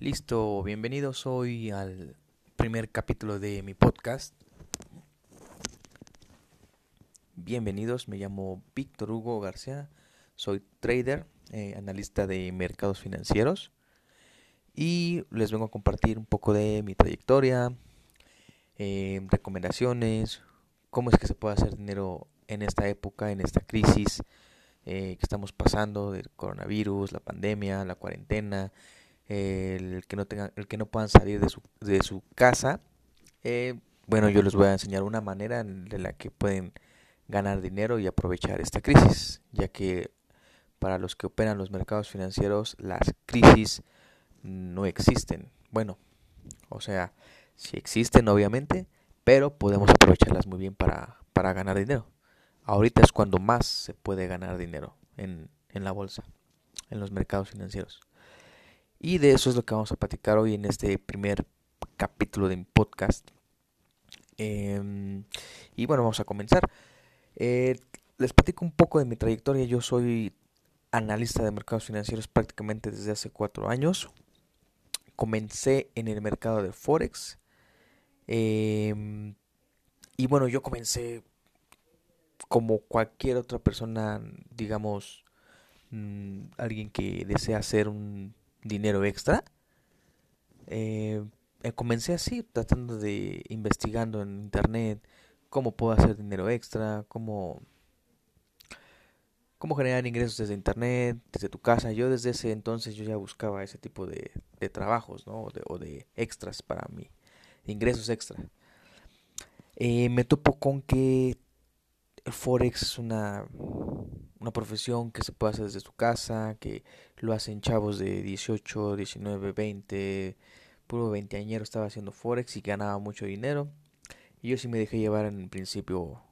Listo, bienvenidos hoy al primer capítulo de mi podcast. Bienvenidos, me llamo Víctor Hugo García, soy trader, eh, analista de mercados financieros y les vengo a compartir un poco de mi trayectoria, eh, recomendaciones, cómo es que se puede hacer dinero en esta época, en esta crisis eh, que estamos pasando del coronavirus, la pandemia, la cuarentena, el que no tengan, el que no puedan salir de su, de su casa. Eh, bueno, yo les voy a enseñar una manera en la que pueden ganar dinero y aprovechar esta crisis, ya que para los que operan los mercados financieros las crisis no existen. Bueno, o sea, sí existen obviamente, pero podemos aprovecharlas muy bien para, para ganar dinero ahorita es cuando más se puede ganar dinero en, la bolsa, en los mercados financieros. Y de eso es lo que vamos a platicar hoy en este primer capítulo de mi podcast. Em, y bueno, vamos a comenzar. Eh, les platico un poco de mi trayectoria. Yo soy analista de mercados financieros prácticamente desde hace cuatro años. Comencé en el mercado de Forex. Em, y bueno, yo comencé como cualquier otra persona, digamos, mm, alguien que desea hacer un dinero extra, eh, eh, comencé así, tratando de investigando en internet cómo puedo hacer dinero extra, cómo, cómo generar ingresos desde internet, desde tu casa. Yo desde ese entonces yo ya buscaba ese tipo de, trabajos, ¿no? O de, extras para mí, ingresos extra. Eh, me topo con que Forex es una, una profesión que se puede hacer desde su casa, que lo hacen chavos de 18, 19, 20, puro 20 añero estaba haciendo Forex y ganaba mucho dinero. Y yo sí me dejé llevar en principio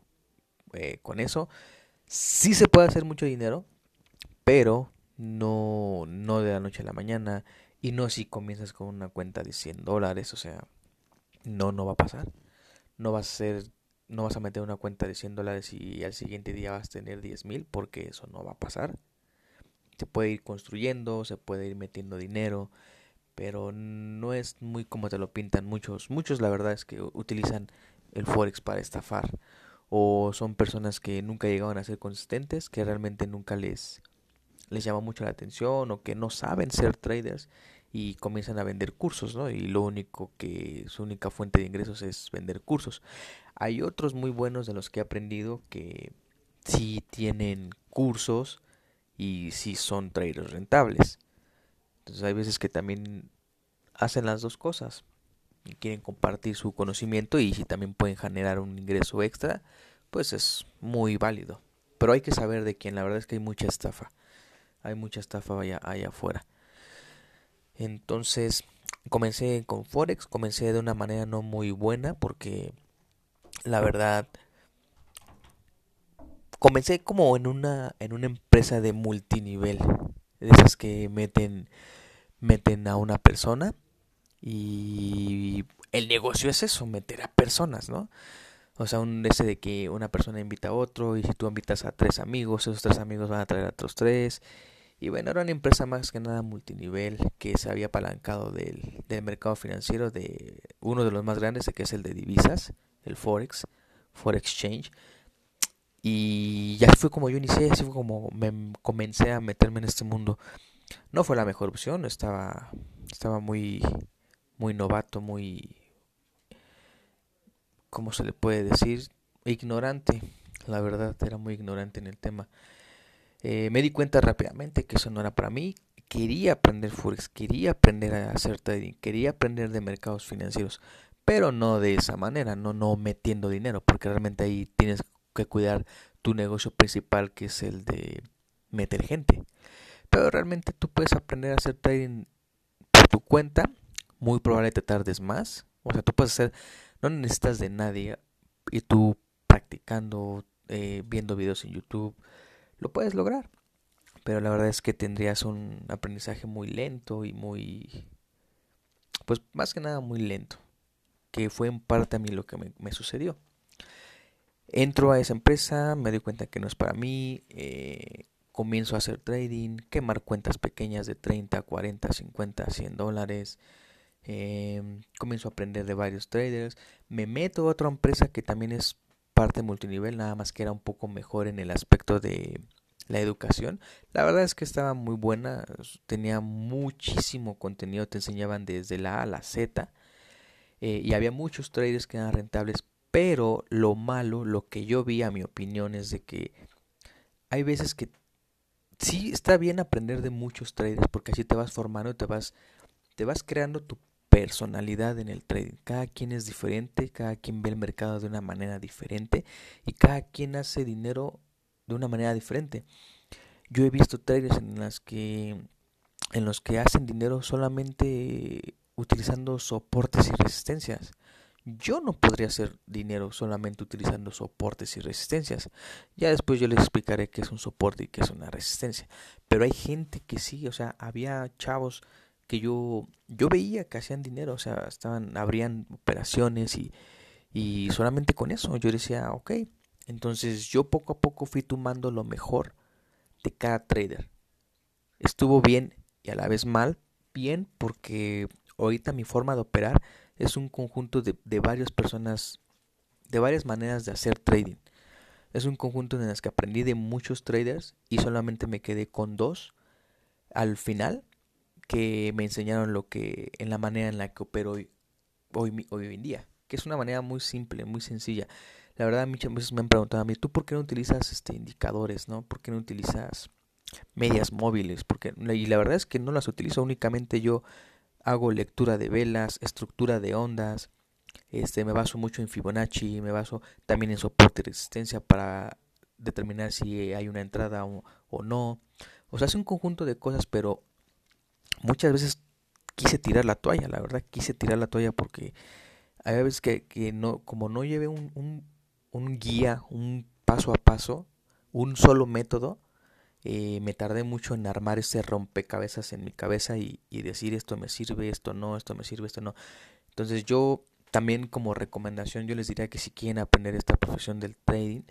eh, con eso. Sí se puede hacer mucho dinero, pero no, no de la noche a la mañana. Y no si comienzas con una cuenta de 100 dólares, o sea, no, no va a pasar. No va a ser no vas a meter una cuenta de 100 dólares y al siguiente día vas a tener 10 mil porque eso no va a pasar. Se puede ir construyendo, se puede ir metiendo dinero, pero no es muy como te lo pintan muchos. Muchos la verdad es que utilizan el forex para estafar o son personas que nunca llegaban a ser consistentes, que realmente nunca les les llama mucho la atención o que no saben ser traders y comienzan a vender cursos, ¿no? Y lo único que su única fuente de ingresos es vender cursos. Hay otros muy buenos de los que he aprendido que sí tienen cursos y sí son traders rentables. Entonces hay veces que también hacen las dos cosas y quieren compartir su conocimiento y si también pueden generar un ingreso extra, pues es muy válido. Pero hay que saber de quién, la verdad es que hay mucha estafa. Hay mucha estafa allá, allá afuera. Entonces, comencé con Forex, comencé de una manera no muy buena porque la verdad, comencé como en una, en una empresa de multinivel, de esas que meten, meten a una persona y el negocio es eso, meter a personas, ¿no? O sea, un ese de que una persona invita a otro y si tú invitas a tres amigos, esos tres amigos van a traer a otros tres. Y bueno, era una empresa más que nada multinivel que se había apalancado del, del mercado financiero de uno de los más grandes, que es el de divisas el Forex, Forex Exchange. Y ya fue como yo inicié, así fue como me comencé a meterme en este mundo. No fue la mejor opción, estaba, estaba muy, muy novato, muy, ¿cómo se le puede decir? Ignorante, la verdad, era muy ignorante en el tema. Eh, me di cuenta rápidamente que eso no era para mí. Quería aprender Forex, quería aprender a hacer trading, quería aprender de mercados financieros, pero no de esa manera, no, no metiendo dinero, porque realmente ahí tienes que cuidar tu negocio principal que es el de meter gente. Pero realmente tú puedes aprender a hacer trading por tu cuenta, muy probable te tardes más, o sea, tú puedes hacer, no necesitas de nadie y tú practicando, eh, viendo videos en YouTube, lo puedes lograr. Pero la verdad es que tendrías un aprendizaje muy lento y muy, pues más que nada muy lento que fue en parte a mí lo que me, sucedió. Entro a esa empresa, me doy cuenta que no es para mí, eh, comienzo a hacer trading, quemar cuentas pequeñas de 30, 40, 50, 100 dólares. Eh, comienzo a aprender de varios traders. Me meto a otra empresa que también es parte multinivel, nada más que era un poco mejor en el aspecto de la educación. La verdad es que estaba muy buena, tenía muchísimo contenido, te enseñaban desde la A a la Z eh, y había muchos traders que eran rentables, pero lo malo, lo que yo vi a mi opinión es de que hay veces que sí está bien aprender de muchos traders porque así te vas formando, te vas, te vas creando tu personalidad en el trading. Cada quien es diferente, cada quien ve el mercado de una manera diferente y cada quien hace dinero de una manera diferente. Yo he visto traders en las que en los que hacen dinero solamente utilizando soportes y resistencias. Yo no podría hacer dinero solamente utilizando soportes y resistencias. Ya después yo les explicaré qué es un soporte y qué es una resistencia. Pero hay gente que sí, o sea, había chavos que yo yo veía que hacían dinero, o sea, estaban abrían operaciones y y solamente con eso yo decía, ok, entonces yo poco a poco fui tomando lo mejor de cada trader. Estuvo bien y a la vez mal, bien porque ahorita mi forma de operar es un conjunto de, de varias personas, de varias maneras de hacer trading. Es un conjunto en el que aprendí de muchos traders y solamente me quedé con dos al final que me enseñaron lo que en la manera en la que opero hoy, hoy, hoy en día, que es una manera muy simple, muy sencilla. La verdad, muchas veces me han preguntado a mí, ¿tú por qué no utilizas este indicadores, no? ¿Por qué no utilizas medias móviles? Porque y la verdad es que no las utilizo únicamente yo hago lectura de velas, estructura de ondas, este me baso mucho en Fibonacci, me baso también en soporte y resistencia para determinar si hay una entrada o, no. O sea, es un conjunto de cosas, pero muchas veces quise tirar la toalla, la verdad quise tirar la toalla porque hay veces que, que no, como no llevé un, un, un, guía, un paso a paso, un solo método, eh, me tardé mucho en armar ese rompecabezas en mi cabeza y, decir esto me sirve, esto no, esto me sirve, esto no. Entonces yo también como recomendación yo les diría que si quieren aprender esta profesión del trading,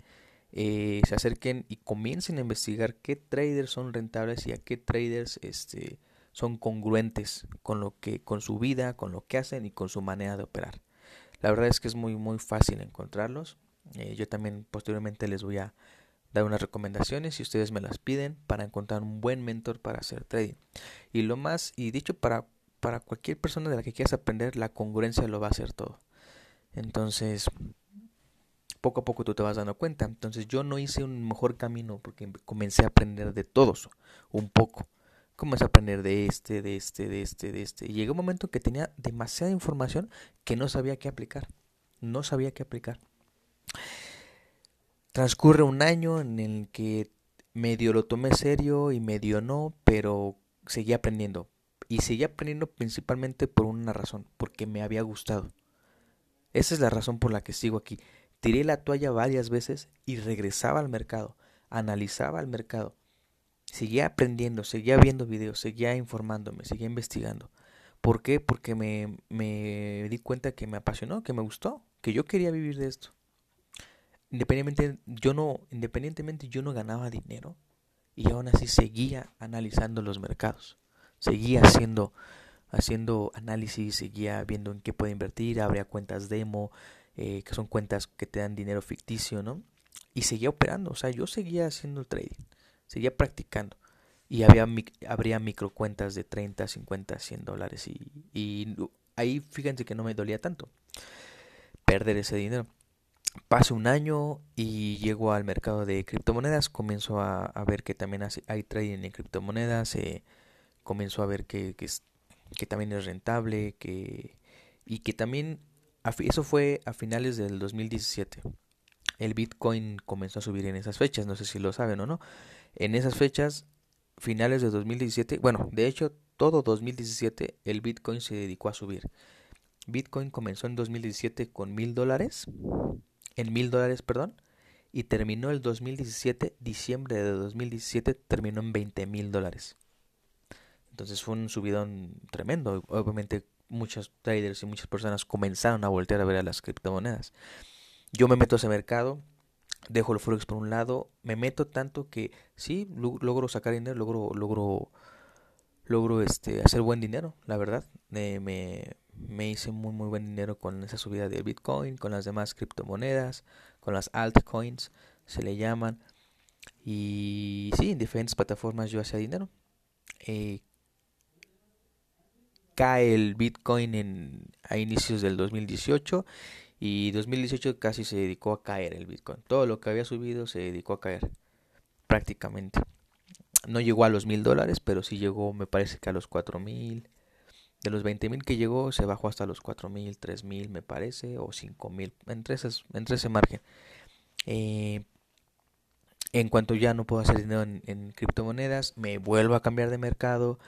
eh, se acerquen y comiencen a investigar qué traders son rentables y a qué traders este, son congruentes con lo que con su vida, con lo que hacen y con su manera de operar. La verdad es que es muy muy fácil encontrarlos. Eh, yo también posteriormente les voy a dar unas recomendaciones si ustedes me las piden para encontrar un buen mentor para hacer trading. Y lo más y dicho para para cualquier persona de la que quieras aprender, la congruencia lo va a hacer todo. Entonces, poco a poco tú te vas dando cuenta. Entonces yo no hice un mejor camino porque comencé a aprender de todos, un poco comencé a aprender de este, de este, de este, de este. Y llegó un momento que tenía demasiada información que no sabía qué aplicar. No sabía qué aplicar. Transcurre un año en el que medio lo tomé serio y medio no, pero seguí aprendiendo. Y seguí aprendiendo principalmente por una razón, porque me había gustado. Esa es la razón por la que sigo aquí. Tiré la toalla varias veces y regresaba al mercado, analizaba el mercado seguía aprendiendo, seguía viendo videos, seguía informándome, seguía investigando. ¿Por qué? Porque me, me di cuenta que me apasionó, que me gustó, que yo quería vivir de esto. Independientemente, yo no, independientemente yo no ganaba dinero y aún así seguía analizando los mercados, seguía haciendo, haciendo análisis, seguía viendo en qué puedo invertir, abría cuentas demo, eh, que son cuentas que te dan dinero ficticio, ¿no? Y seguía operando, o sea, yo seguía haciendo el trading seguía practicando. Y había, habría microcuentas de 30, 50, 100 dólares. Y, y ahí fíjense que no me dolía tanto perder ese dinero. Pasa un año y llego al mercado de criptomonedas. Comienzo a, ver que también hay trading en criptomonedas. Eh, comienzo a ver que, que, que también es rentable. Que, y que también, eso fue a finales del 2017. El Bitcoin comenzó a subir en esas fechas. No sé si lo saben o no. En esas fechas, finales de 2017, bueno, de hecho, todo 2017 el Bitcoin se dedicó a subir. Bitcoin comenzó en 2017 con mil dólares, en mil dólares, perdón, y terminó el 2017, diciembre de 2017, terminó en 20 mil dólares. Entonces fue un subidón tremendo. Obviamente muchos traders y muchas personas comenzaron a voltear a ver a las criptomonedas. Yo me meto a ese mercado, dejo el forex por un lado, me meto tanto que sí logro sacar dinero, logro logro logro este hacer buen dinero, la verdad. me, me hice muy muy buen dinero con esa subida de Bitcoin, con las demás criptomonedas, con las altcoins se le llaman y sí, en diferentes plataformas yo hacía dinero. Eh, cae el Bitcoin en, a inicios del 2018 y 2018 casi se dedicó a caer el Bitcoin. Todo lo que había subido se dedicó a caer prácticamente. No llegó a los mil dólares, pero sí llegó, me parece que a los cuatro mil. De los 20 mil que llegó, se bajó hasta los cuatro mil, tres mil, me parece, o cinco mil, entre, entre ese margen. Eh, en cuanto ya no puedo hacer dinero en, criptomonedas, me vuelvo a cambiar de mercado.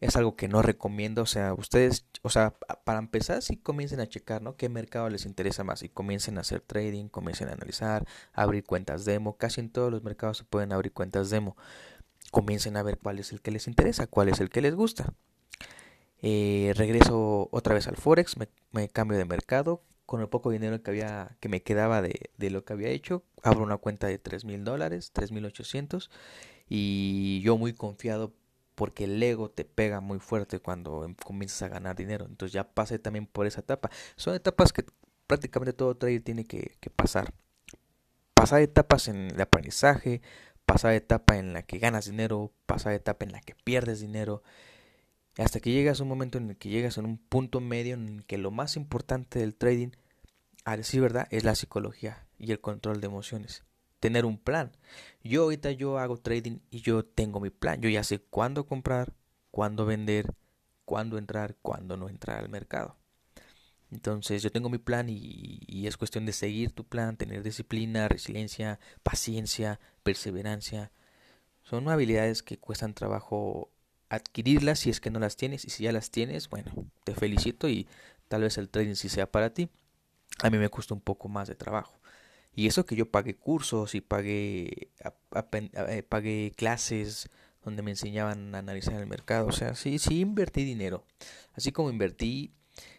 Es algo que no recomiendo. O sea, ustedes, o sea, para empezar, si comiencen a checar, ¿no? ¿Qué mercado les interesa más? Y comiencen a hacer trading, comiencen a analizar, abrir cuentas demo. Casi en todos los mercados se pueden abrir cuentas demo. Comiencen a ver cuál es el que les interesa, cuál es el que les gusta. Eh, regreso otra vez al Forex, me, cambio de mercado, con el poco dinero que había que me quedaba de, de lo que había hecho abro una cuenta de tres mil dólares tres mil ochocientos. Y yo muy confiado porque el ego te pega muy fuerte cuando em, comienzas a ganar dinero. Entonces ya pasé también por esa etapa. Son etapas que prácticamente todo trader tiene que, que pasar. Pasar etapas en el aprendizaje pasar etapa en la que ganas dinero pasar etapa en la que pierdes dinero hasta que llegas a un momento en el que llegas en un punto medio en el que lo más importante del trading, a decir verdad, es la psicología y el control de emociones. Tener un plan. Yo ahorita yo hago trading y yo tengo mi plan. Yo ya sé cuándo comprar, cuándo vender, cuándo entrar, cuándo no entrar al mercado. Entonces yo tengo mi plan y, y, es cuestión de seguir tu plan, tener disciplina, resiliencia, paciencia, perseverancia. Son habilidades que cuestan trabajo adquirirlas si es que no las tienes y si ya las tienes, bueno, te felicito y tal vez el trading sí sea para ti. A mí me cuesta un poco más de trabajo. Y eso que yo pagué cursos y pagué, eh, pagué clases donde me enseñaban a analizar el mercado. O sea, sí, sí invertí dinero. Así como invertí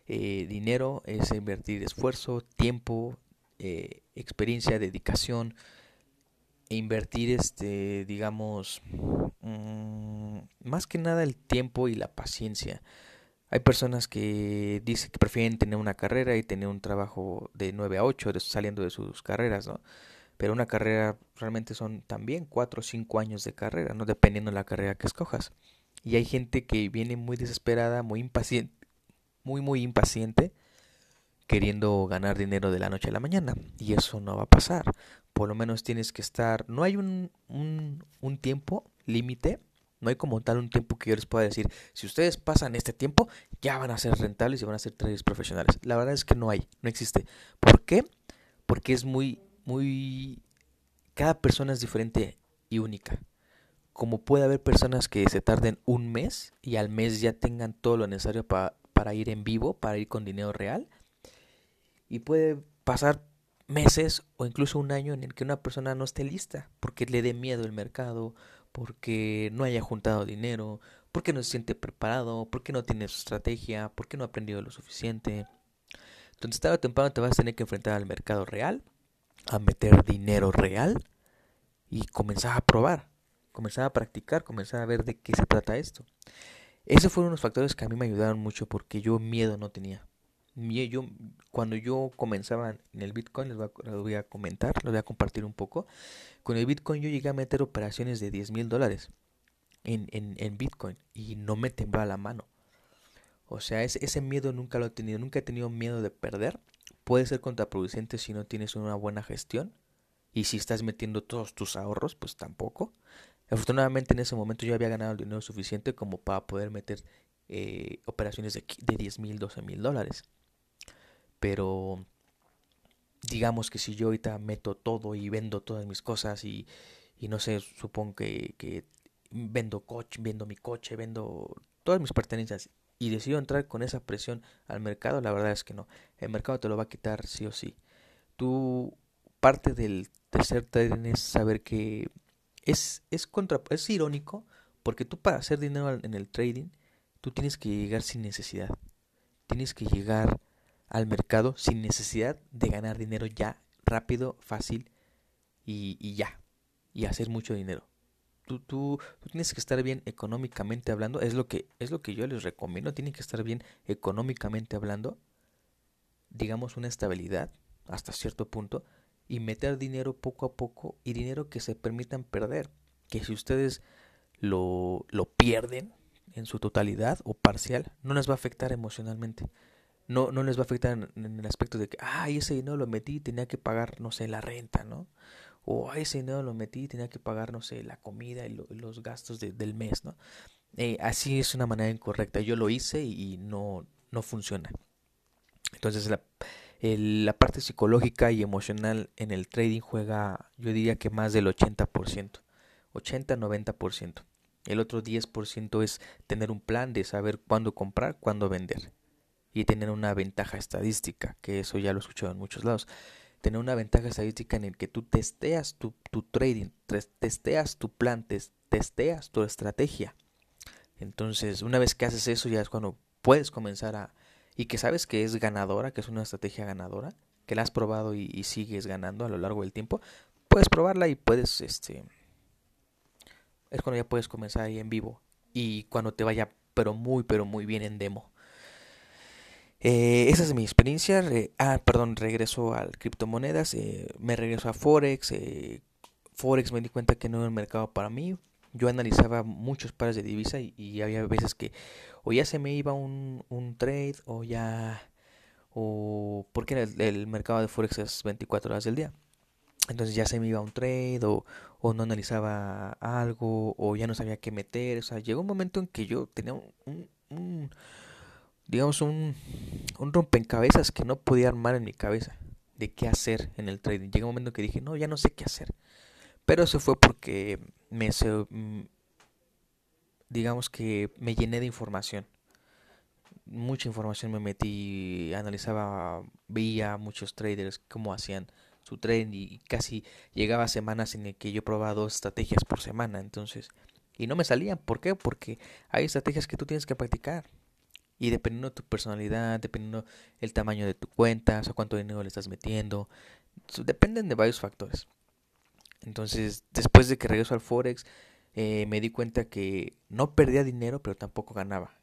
eh, dinero, es invertir esfuerzo, tiempo, eh, experiencia, dedicación, e invertir, este, digamos, mm, más que nada el tiempo y la paciencia. Hay personas que dicen que prefieren tener una carrera y tener un trabajo de 9 a 8 saliendo de sus carreras, ¿no? Pero una carrera realmente son también 4 o 5 años de carrera, ¿no? Dependiendo de la carrera que escojas. Y hay gente que viene muy desesperada, muy impaciente, muy, muy impaciente, queriendo ganar dinero de la noche a la mañana. Y eso no va a pasar por lo menos tienes que estar, no hay un, un, tiempo límite, no hay como tal un tiempo que yo les pueda decir, si ustedes pasan este tiempo, ya van a ser rentables y van a ser traders profesionales. La verdad es que no hay, no existe. ¿Por qué? Porque es muy, muy, cada persona es diferente y única. Como puede haber personas que se tarden un mes y al mes ya tengan todo lo necesario para, ir en vivo, para ir con dinero real. Y puede pasar meses o incluso un año en el que una persona no esté lista, porque le dé miedo el mercado, porque no haya juntado dinero, porque no se siente preparado, porque no tiene su estrategia, porque no ha aprendido lo suficiente. Entonces tarde o temprano te vas a tener que enfrentar al mercado real, a meter dinero real y comenzar a probar, comenzar a practicar, comenzar a ver de qué se trata esto. Esos fueron los factores que a mí me ayudaron mucho porque yo miedo no tenía yo, cuando yo comenzaba en el Bitcoin, les voy, a, comentar, les voy a compartir un poco. Con el Bitcoin yo llegué a meter operaciones de 10 mil dólares en, en, en, Bitcoin y no me temblaba la mano. O sea, ese, ese miedo nunca lo he tenido, nunca he tenido miedo de perder. Puede ser contraproducente si no tienes una buena gestión y si estás metiendo todos tus ahorros, pues tampoco. Afortunadamente en ese momento yo había ganado el dinero suficiente como para poder meter eh, operaciones de, de 10 mil, 12 mil dólares. Pero digamos que si yo ahorita meto todo y vendo todas mis cosas y, y no sé, supongo que, que vendo coche, vendo mi coche, vendo todas mis pertenencias y decido entrar con esa presión al mercado, la verdad es que no. El mercado te lo va a quitar sí o sí. Tú, parte del tercer trading es saber que es, es, contra, es irónico porque tú para hacer dinero en el trading, tú tienes que llegar sin necesidad. Tienes que llegar al mercado sin necesidad de ganar dinero ya rápido, fácil y, y ya, y hacer mucho dinero. Tú, tú, tienes que estar bien económicamente hablando, es lo que es lo que yo les recomiendo, tienen que estar bien económicamente hablando, digamos una estabilidad hasta cierto punto y meter dinero poco a poco y dinero que se permitan perder, que si ustedes lo, lo pierden en su totalidad o parcial, no les va a afectar emocionalmente. No, no les va a afectar en, el aspecto de que, ah, ese dinero lo metí y tenía que pagar, no sé, la renta, ¿no? O ese dinero lo metí y tenía que pagar, no sé, la comida y, los gastos del mes, ¿no? Eh, así es una manera incorrecta. Yo lo hice y no, no funciona. Entonces la, la parte psicológica y emocional en el trading juega, yo diría que más del 80%. 80-90%. El otro 10% es tener un plan de saber cuándo comprar, cuándo vender. Y tener una ventaja estadística, que eso ya lo he escuchado en muchos lados. Tener una ventaja estadística en el que tú testeas tu, tu trading, testeas tu plan, testeas tu estrategia. Entonces, una vez que haces eso, ya es cuando puedes comenzar a... Y que sabes que es ganadora, que es una estrategia ganadora, que la has probado y, y sigues ganando a lo largo del tiempo, puedes probarla y puedes este, es cuando ya puedes comenzar ahí en vivo y cuando te vaya pero muy pero muy bien en demo. Eh, esa es mi experiencia. ah, perdón, regreso al criptomonedas. Eh, me regreso a Forex. Eh, Forex me di cuenta que no era un mercado para mí. Yo analizaba muchos pares de divisa y, había veces que o ya se me iba un, un trade o ya... o porque el, el mercado de Forex es 24 horas del día. Entonces ya se me iba un trade o, o, no analizaba algo o ya no sabía qué meter. O sea, llegó un momento en que yo tenía un, un, digamos, un, un rompecabezas que no podía armar en mi cabeza de qué hacer en el trading. Llegó un momento que dije, no, ya no sé qué hacer. Pero eso fue porque me, digamos que me llené de información. Mucha información me metí, analizaba, veía muchos traders cómo hacían su tren y casi llegaba semanas en el que yo probaba dos estrategias por semana, entonces, y no me salían, ¿por qué? Porque hay estrategias que tú tienes que practicar. Y dependiendo de tu personalidad, dependiendo el tamaño de tu cuenta, o cuánto dinero le estás metiendo, dependen de varios factores. Entonces, después de que regreso al Forex, eh, me di cuenta que no perdía dinero, pero tampoco ganaba.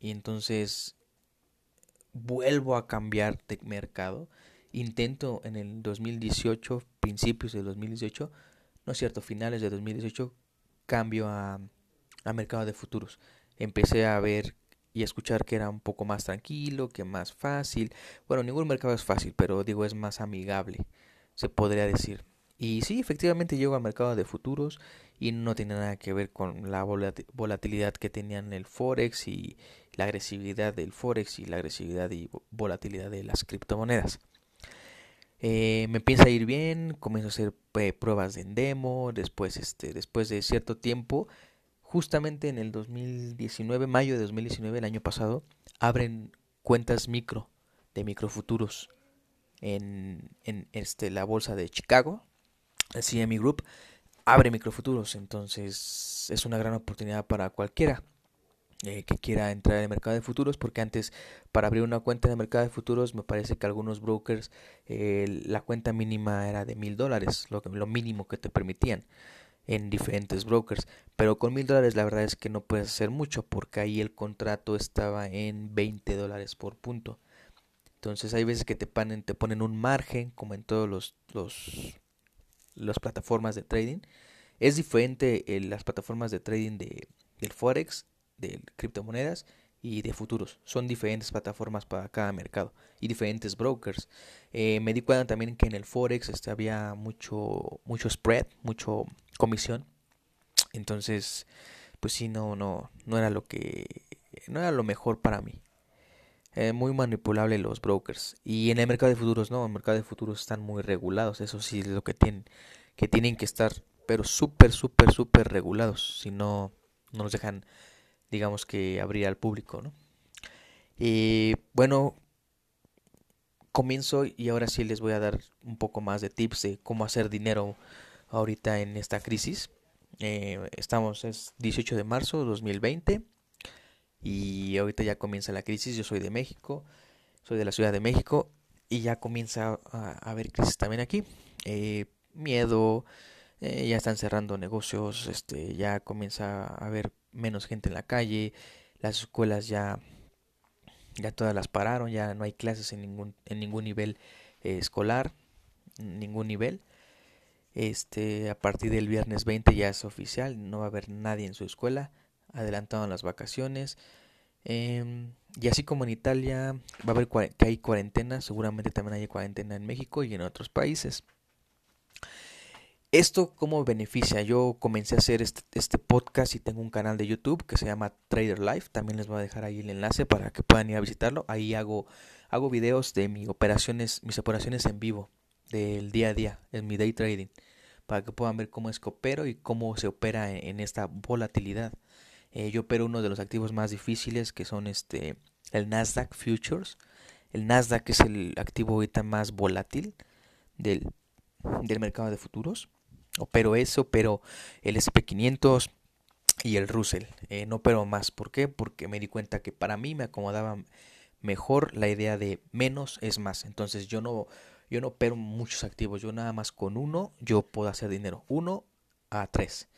Y entonces vuelvo a cambiar de mercado intento en el 2018, principios de 2018, no es cierto, finales de 2018, cambio a, a mercado de futuros. Empecé a ver y escuchar que era un poco más tranquilo, que más fácil. Bueno, ningún mercado es fácil, pero digo es más amigable, se podría decir. Y sí, efectivamente llego al mercado de futuros y no tiene nada que ver con la volatilidad que tenían el Forex y la agresividad del Forex y la agresividad y volatilidad de las criptomonedas. Eh, me empieza a ir bien, comienzo a hacer eh, pruebas de demo, después, este, después de cierto tiempo, justamente en el 2019, mayo de 2019, el año pasado, abren cuentas micro de microfuturos en, en este, la bolsa de Chicago, el CME Group, abre microfuturos, entonces es una gran oportunidad para cualquiera. Eh, que quiera entrar en el mercado de futuros, porque antes para abrir una cuenta en el mercado de futuros me parece que algunos brokers eh, la cuenta mínima era de mil dólares, lo, lo mínimo que te permitían en diferentes brokers, pero con mil dólares la verdad es que no puedes hacer mucho porque ahí el contrato estaba en 20 dólares por punto. Entonces hay veces que te ponen, te ponen un margen, como en todos los, los las plataformas de trading. Es diferente en las plataformas de trading de, del Forex de criptomonedas y de futuros. Son diferentes plataformas para cada mercado y diferentes brokers. Eh, me di cuenta también que en el Forex este, había mucho, mucho spread, mucho comisión. Entonces, pues sí, no, no, no era lo que, no era lo mejor para mí. Eh, muy manipulable los brokers. Y en el mercado de futuros, no, en el mercado de futuros están muy regulados. Eso sí es lo que tienen, que tienen que estar, pero súper, súper, súper regulados. Si no, no nos dejan digamos que abrir al público, ¿no? Y bueno, comienzo y ahora sí les voy a dar un poco más de tips de cómo hacer dinero ahorita en esta crisis. Eh, estamos, es 18 de marzo de 2020 y ahorita ya comienza la crisis. Yo soy de México, soy de la Ciudad de México y ya comienza a, haber crisis también aquí. Eh, miedo, eh, ya están cerrando negocios, este, ya comienza a haber menos gente en la calle, las escuelas ya, ya todas las pararon, ya no hay clases en ningún, en ningún nivel eh, escolar, ningún nivel. Este, a partir del viernes 20 ya es oficial, no va a haber nadie en su escuela, adelantaron las vacaciones. Em, y así como en Italia va a haber que hay cuarentena, seguramente también hay cuarentena en México y en otros países. ¿Esto cómo beneficia? Yo comencé a hacer este, este, podcast y tengo un canal de YouTube que se llama Trader Life. También les voy a dejar ahí el enlace para que puedan ir a visitarlo. Ahí hago, hago videos de mis operaciones, mis operaciones en vivo, del día a día, en mi day trading, para que puedan ver cómo es que opero y cómo se opera en, esta volatilidad. Eh, yo opero uno de los activos más difíciles que son este el Nasdaq Futures. El Nasdaq es el activo ahorita más volátil del, del mercado de futuros opero eso, pero el SP500 y el Russell. Eh, no opero más. ¿Por qué? Porque me di cuenta que para mí me acomodaba mejor la idea de menos es más. Entonces yo no, yo no opero muchos activos. Yo nada más con uno yo puedo hacer dinero. Uno a tres.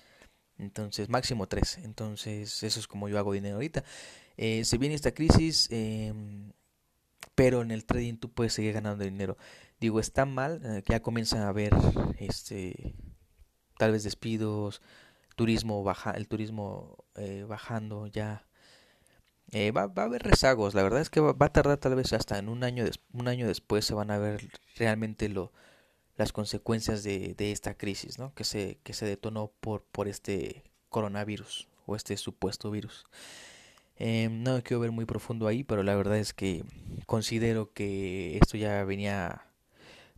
Entonces máximo tres. Entonces eso es como yo hago dinero ahorita. Eh, se viene esta crisis, em, pero en el trading tú puedes seguir ganando dinero. Digo, está mal, eh, que ya comienzan a haber este tal vez despidos, turismo baja, el turismo eh, bajando ya. Eh, va, va, a haber rezagos, la verdad es que va, a tardar tal vez hasta en un año, un año después se van a ver realmente lo, las consecuencias de, de esta crisis ¿no? que, se, que se detonó por, por este coronavirus o este supuesto virus. Eh, no quiero ver muy profundo ahí, pero la verdad es que considero que esto ya venía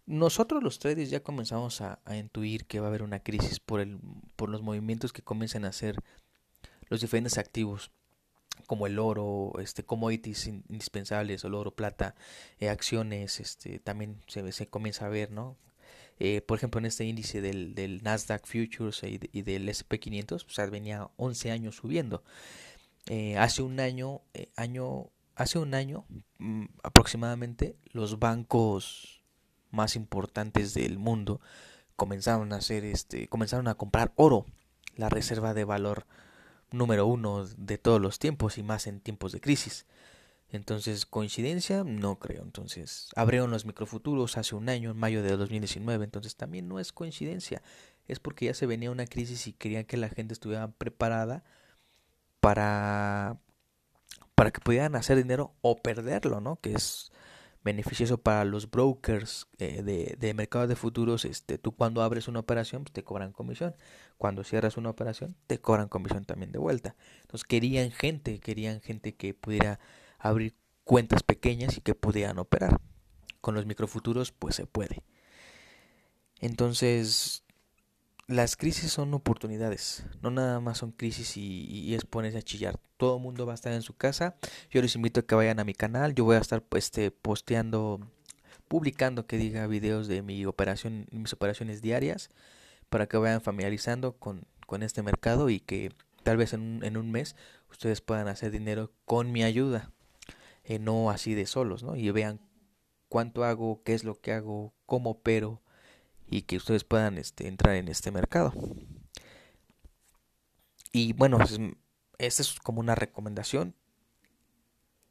nosotros los traders ya comenzamos a, intuir que va a haber una crisis por, el, por los movimientos que comienzan a hacer los diferentes activos como el oro, este, commodities indispensables, el oro, plata, eh, acciones, este, también se, comienza a ver, ¿no? Eh, por ejemplo, en este índice del, del Nasdaq Futures y, del SP500, o sea, venía 11 años subiendo. Eh, hace un año, año, hace un año mm, aproximadamente, los bancos más importantes del mundo comenzaron a hacer este comenzaron a comprar oro la reserva de valor número uno de todos los tiempos y más en tiempos de crisis. Entonces coincidencia no creo. Entonces abrieron los microfuturos hace un año en mayo de 2019 entonces también no es coincidencia. Es porque ya se venía una crisis y querían que la gente estuviera preparada para para que pudieran hacer dinero o perderlo no que es beneficioso para los brokers eh, de, de mercados de futuros. Este, tú cuando abres una operación pues, te cobran comisión. Cuando cierras una operación te cobran comisión también de vuelta. Entonces querían gente, querían gente que pudiera abrir cuentas pequeñas y que pudieran operar. Con los microfuturos pues se puede. Entonces las crisis son oportunidades, no nada más son crisis y, es ponerse a chillar. Todo el mundo va a estar en su casa. Yo les invito a que vayan a mi canal. Yo voy a estar pues, este, posteando, publicando que diga videos de mi operación, mis operaciones diarias, para que vayan familiarizando con, con este mercado y que tal vez en un, en un mes ustedes puedan hacer dinero con mi ayuda, eh, no así de solos, ¿no? Y vean cuánto hago, qué es lo que hago, cómo opero y que ustedes puedan este, entrar en este mercado. Y bueno, esta es como una recomendación.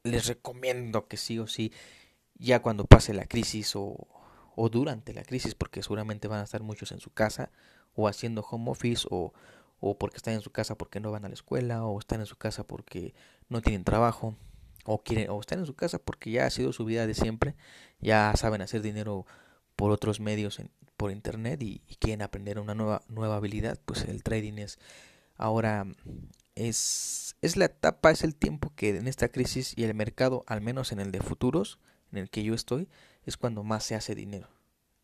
Les recomiendo que sí o sí, ya cuando pase la crisis o, durante la crisis, porque seguramente van a estar muchos en su casa o haciendo home office o, o porque están en su casa porque no van a la escuela o están en su casa porque no tienen trabajo o quieren o están en su casa porque ya ha sido su vida de siempre, ya saben hacer dinero por otros medios en, por internet y, quieren aprender una nueva, nueva habilidad, pues el trading es ahora es, es la etapa, es el tiempo que en esta crisis y el mercado, al menos en el de futuros, en el que yo estoy, es cuando más se hace dinero.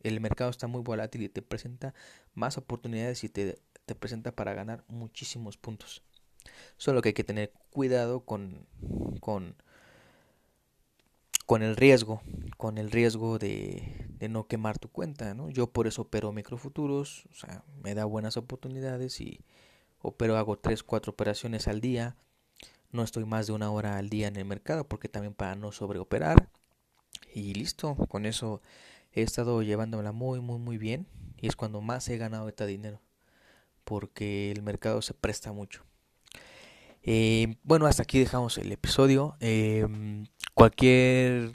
El mercado está muy volátil y te presenta más oportunidades y te, te presenta para ganar muchísimos puntos. Solo que hay que tener cuidado con, con con el riesgo, con el riesgo de, de, no quemar tu cuenta, ¿no? Yo por eso opero microfuturos, o sea, me da buenas oportunidades y opero, hago 3, 4 operaciones al día, no estoy más de una hora al día en el mercado porque también para no sobreoperar y listo, con eso he estado llevándomela muy, muy, muy bien y es cuando más he ganado este dinero porque el mercado se presta mucho. Eh, bueno, hasta aquí dejamos el episodio. Em, cualquier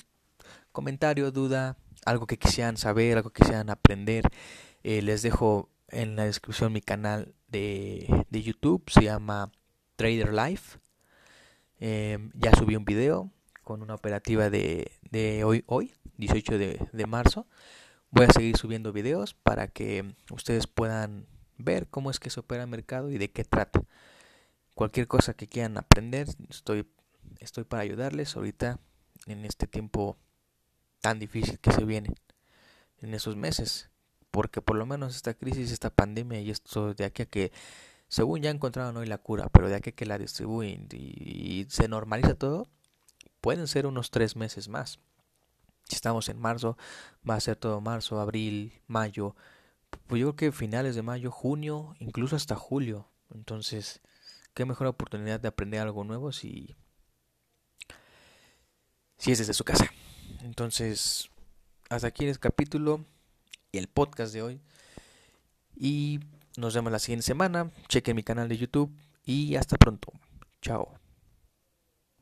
comentario, duda, algo que quisieran saber, algo que quisieran aprender, eh, les dejo en la descripción mi canal de, de YouTube. Se llama Trader Life. Em, ya subí un video con una operativa de, de hoy, hoy, 18 de, de marzo. Voy a seguir subiendo videos para que ustedes puedan ver cómo es que se opera el mercado y de qué trata. Cualquier cosa que quieran aprender, estoy, estoy para ayudarles ahorita en este tiempo tan difícil que se viene, en esos meses. Porque por lo menos esta crisis, esta pandemia y esto de aquí a que, según ya encontraron hoy la cura, pero de aquí a que la distribuyen y, se normaliza todo, pueden ser unos tres meses más. Si estamos en marzo, va a ser todo marzo, abril, mayo, pues yo creo que finales de mayo, junio, incluso hasta julio. Entonces, qué mejor oportunidad de aprender algo nuevo si, si es desde su casa. Entonces, hasta aquí el capítulo y el podcast de hoy. Y nos vemos la siguiente semana. Chequen mi canal de YouTube y hasta pronto. Chao.